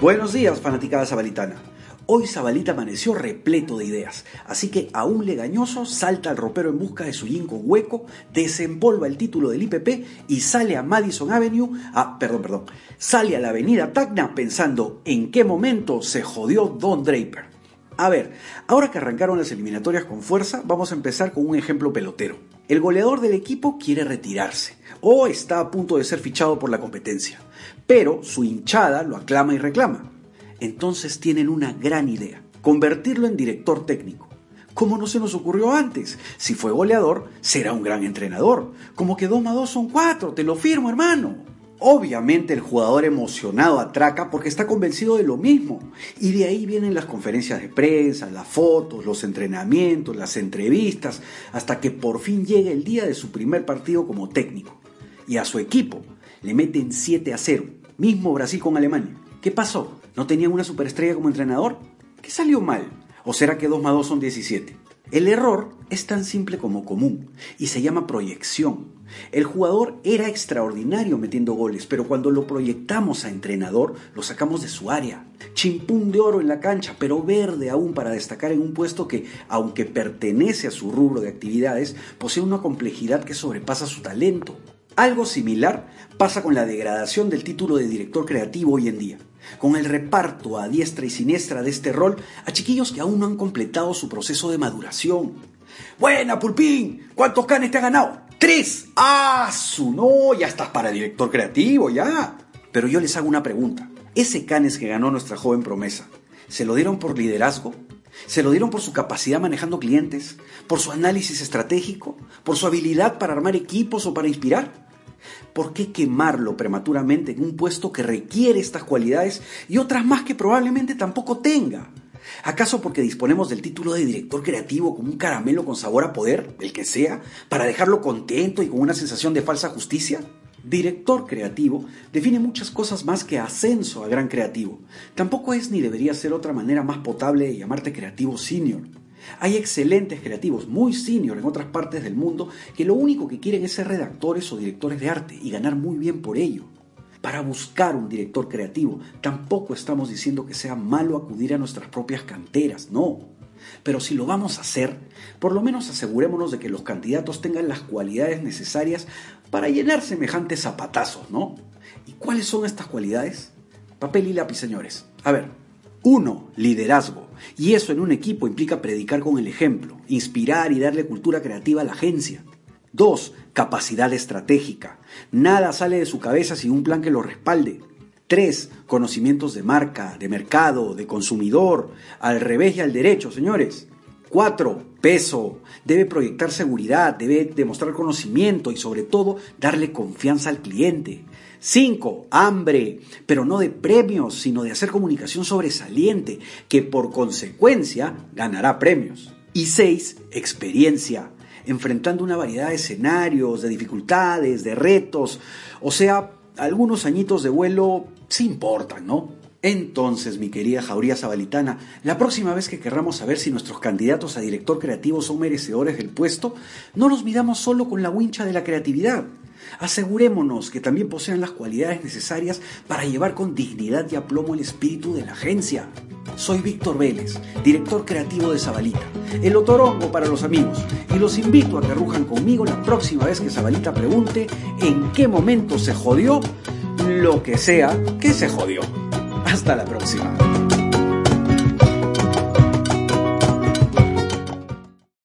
Buenos días, fanaticada zabalitana. Hoy Zabalita amaneció repleto de ideas, así que aún legañoso salta al ropero en busca de su con hueco, desempolva el título del IPP y sale a Madison Avenue, ah, perdón, perdón, sale a la avenida Tacna pensando en qué momento se jodió Don Draper. A ver, ahora que arrancaron las eliminatorias con fuerza, vamos a empezar con un ejemplo pelotero. El goleador del equipo quiere retirarse o está a punto de ser fichado por la competencia, pero su hinchada lo aclama y reclama. Entonces tienen una gran idea, convertirlo en director técnico. ¿Cómo no se nos ocurrió antes? Si fue goleador, será un gran entrenador. Como que 2 más 2 son 4, te lo firmo, hermano. Obviamente el jugador emocionado atraca porque está convencido de lo mismo. Y de ahí vienen las conferencias de prensa, las fotos, los entrenamientos, las entrevistas, hasta que por fin llega el día de su primer partido como técnico. Y a su equipo le meten 7 a 0, mismo Brasil con Alemania. ¿Qué pasó? ¿No tenían una superestrella como entrenador? ¿Qué salió mal? ¿O será que 2 más 2 son 17? El error es tan simple como común y se llama proyección. El jugador era extraordinario metiendo goles, pero cuando lo proyectamos a entrenador, lo sacamos de su área. Chimpún de oro en la cancha, pero verde aún para destacar en un puesto que, aunque pertenece a su rubro de actividades, posee una complejidad que sobrepasa su talento. Algo similar pasa con la degradación del título de director creativo hoy en día con el reparto a diestra y siniestra de este rol a chiquillos que aún no han completado su proceso de maduración. Buena, Pulpín, ¿cuántos canes te ha ganado? ¡Tres! ¡Ah, su no! Ya estás para director creativo, ya. Pero yo les hago una pregunta. Ese canes que ganó nuestra joven promesa, ¿se lo dieron por liderazgo? ¿Se lo dieron por su capacidad manejando clientes? ¿Por su análisis estratégico? ¿Por su habilidad para armar equipos o para inspirar? ¿Por qué quemarlo prematuramente en un puesto que requiere estas cualidades y otras más que probablemente tampoco tenga? ¿Acaso porque disponemos del título de director creativo como un caramelo con sabor a poder, el que sea, para dejarlo contento y con una sensación de falsa justicia? Director creativo define muchas cosas más que ascenso a gran creativo. Tampoco es ni debería ser otra manera más potable de llamarte creativo senior. Hay excelentes creativos, muy senior en otras partes del mundo, que lo único que quieren es ser redactores o directores de arte y ganar muy bien por ello. Para buscar un director creativo, tampoco estamos diciendo que sea malo acudir a nuestras propias canteras, no. Pero si lo vamos a hacer, por lo menos asegurémonos de que los candidatos tengan las cualidades necesarias para llenar semejantes zapatazos, ¿no? ¿Y cuáles son estas cualidades? Papel y lápiz, señores. A ver, uno, liderazgo. Y eso en un equipo implica predicar con el ejemplo, inspirar y darle cultura creativa a la agencia. Dos, capacidad estratégica. Nada sale de su cabeza sin un plan que lo respalde. Tres, conocimientos de marca, de mercado, de consumidor, al revés y al derecho, señores. Cuatro, peso. Debe proyectar seguridad, debe demostrar conocimiento y sobre todo darle confianza al cliente. 5. Hambre, pero no de premios, sino de hacer comunicación sobresaliente, que por consecuencia ganará premios. Y 6. Experiencia, enfrentando una variedad de escenarios, de dificultades, de retos, o sea, algunos añitos de vuelo sí importan, ¿no? Entonces, mi querida Jauría Zabalitana, la próxima vez que querramos saber si nuestros candidatos a director creativo son merecedores del puesto, no nos miramos solo con la wincha de la creatividad, Asegurémonos que también posean las cualidades necesarias para llevar con dignidad y aplomo el espíritu de la agencia. Soy Víctor Vélez, director creativo de Zabalita, el otorongo para los amigos, y los invito a que rujan conmigo la próxima vez que Zabalita pregunte en qué momento se jodió lo que sea que se jodió. Hasta la próxima.